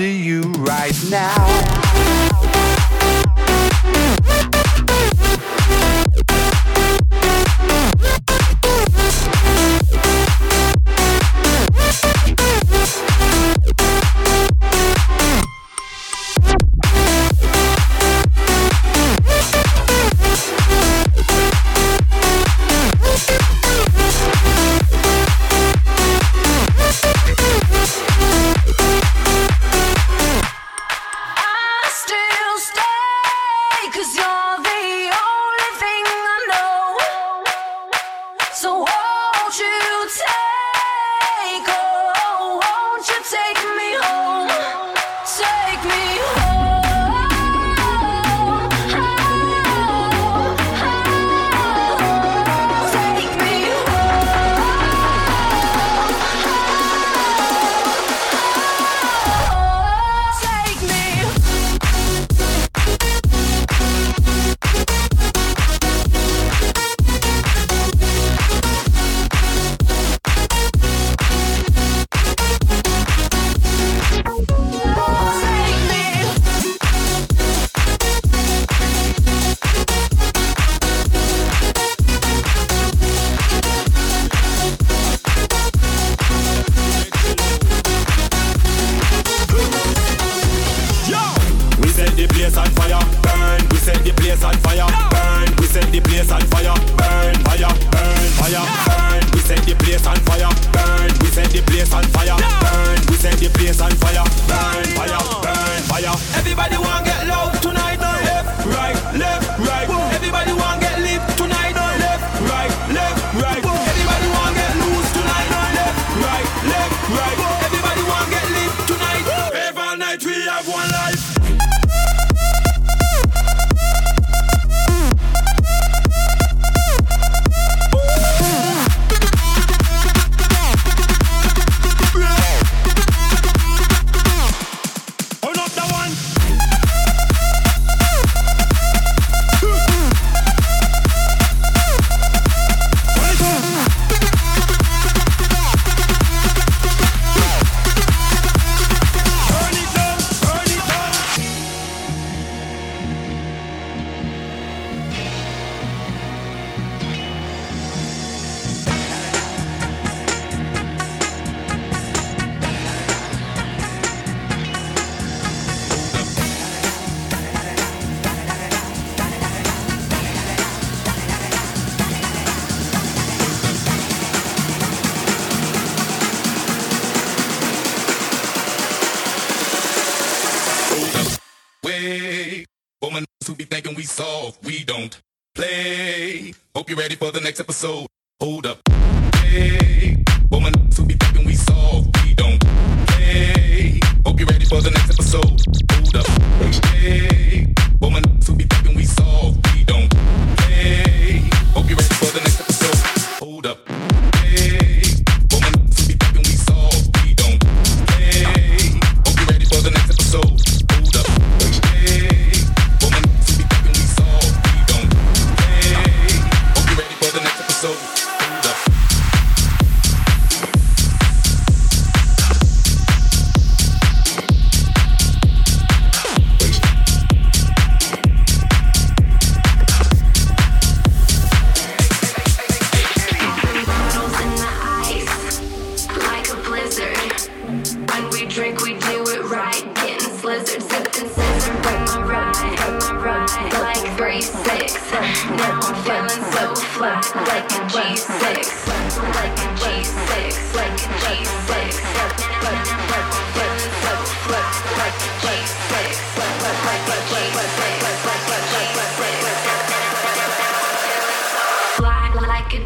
to you right now. don't play. Hope you're ready for the next episode. Hold up. Hey, woman, to be thinking we solve. We don't play. Hope you're ready for the next episode. Hold up. Hey, woman, to be thinking we solve. We don't play. Hope you're ready for the next episode.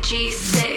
G6.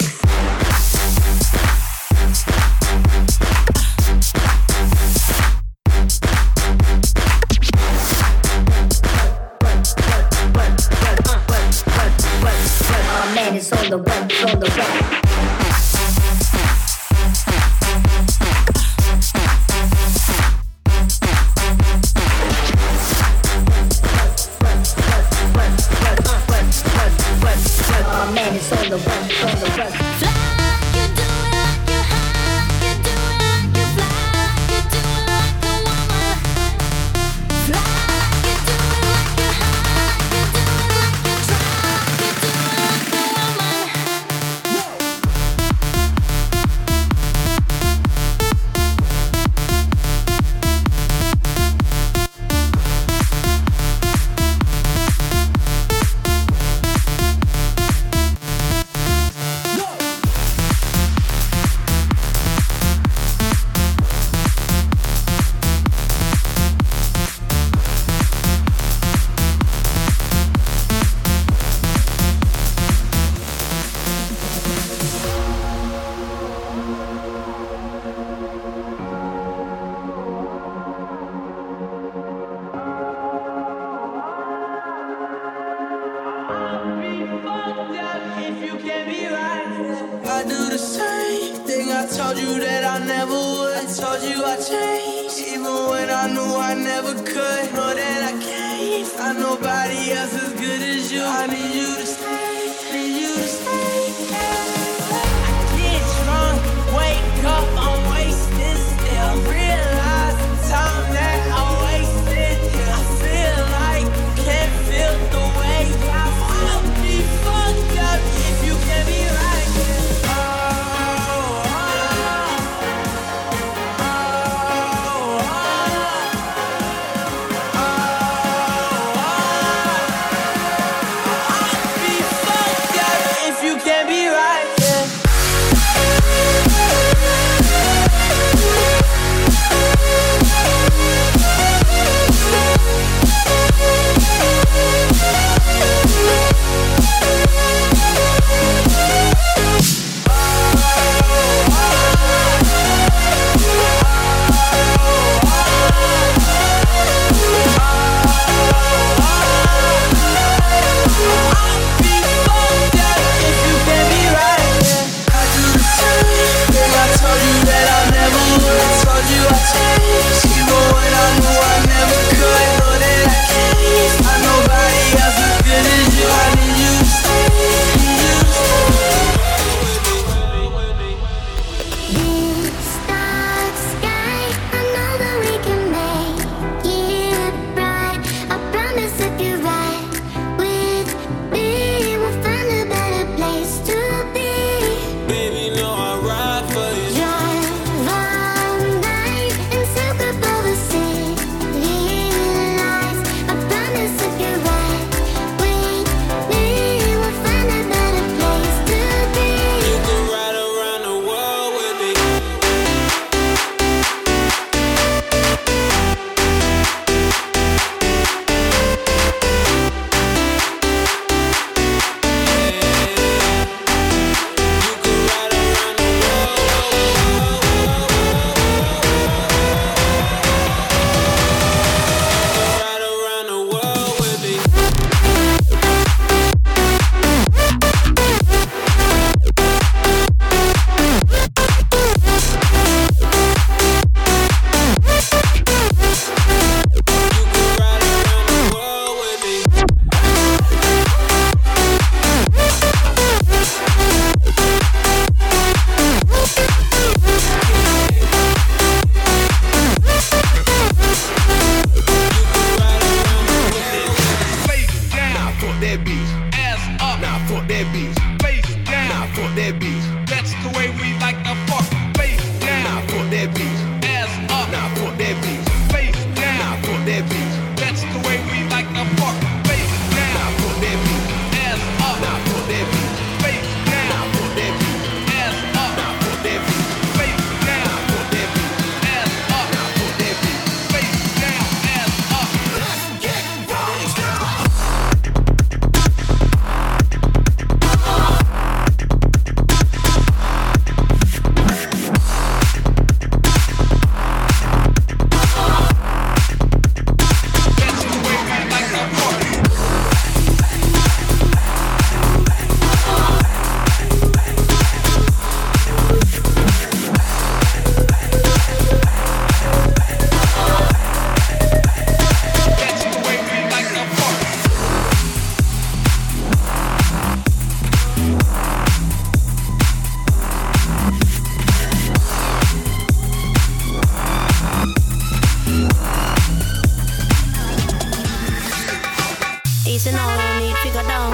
go down.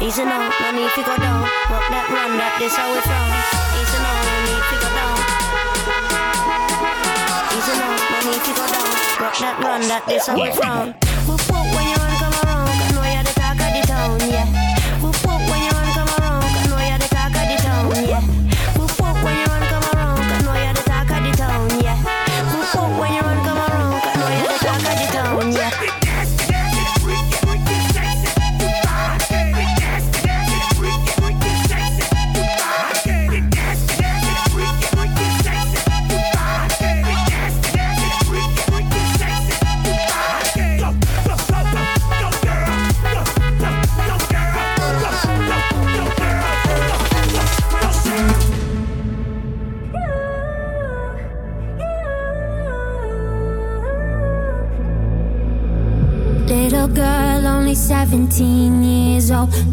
Easy now, no need to go down. Rock that run, that this how it's from. Easy now, no need to go down. Easy now, no need to go down. Rock that run, that this how it's from.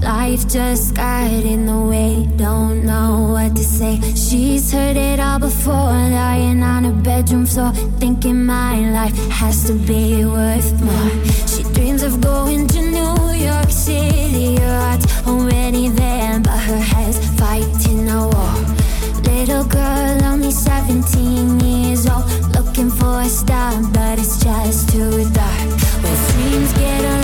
Life just got in the way, don't know what to say. She's heard it all before, lying on her bedroom floor, thinking my life has to be worth more. She dreams of going to New York City, her heart's already there, but her head's fighting a war. Little girl, only 17 years old, looking for a star, but it's just too dark. When dreams get around.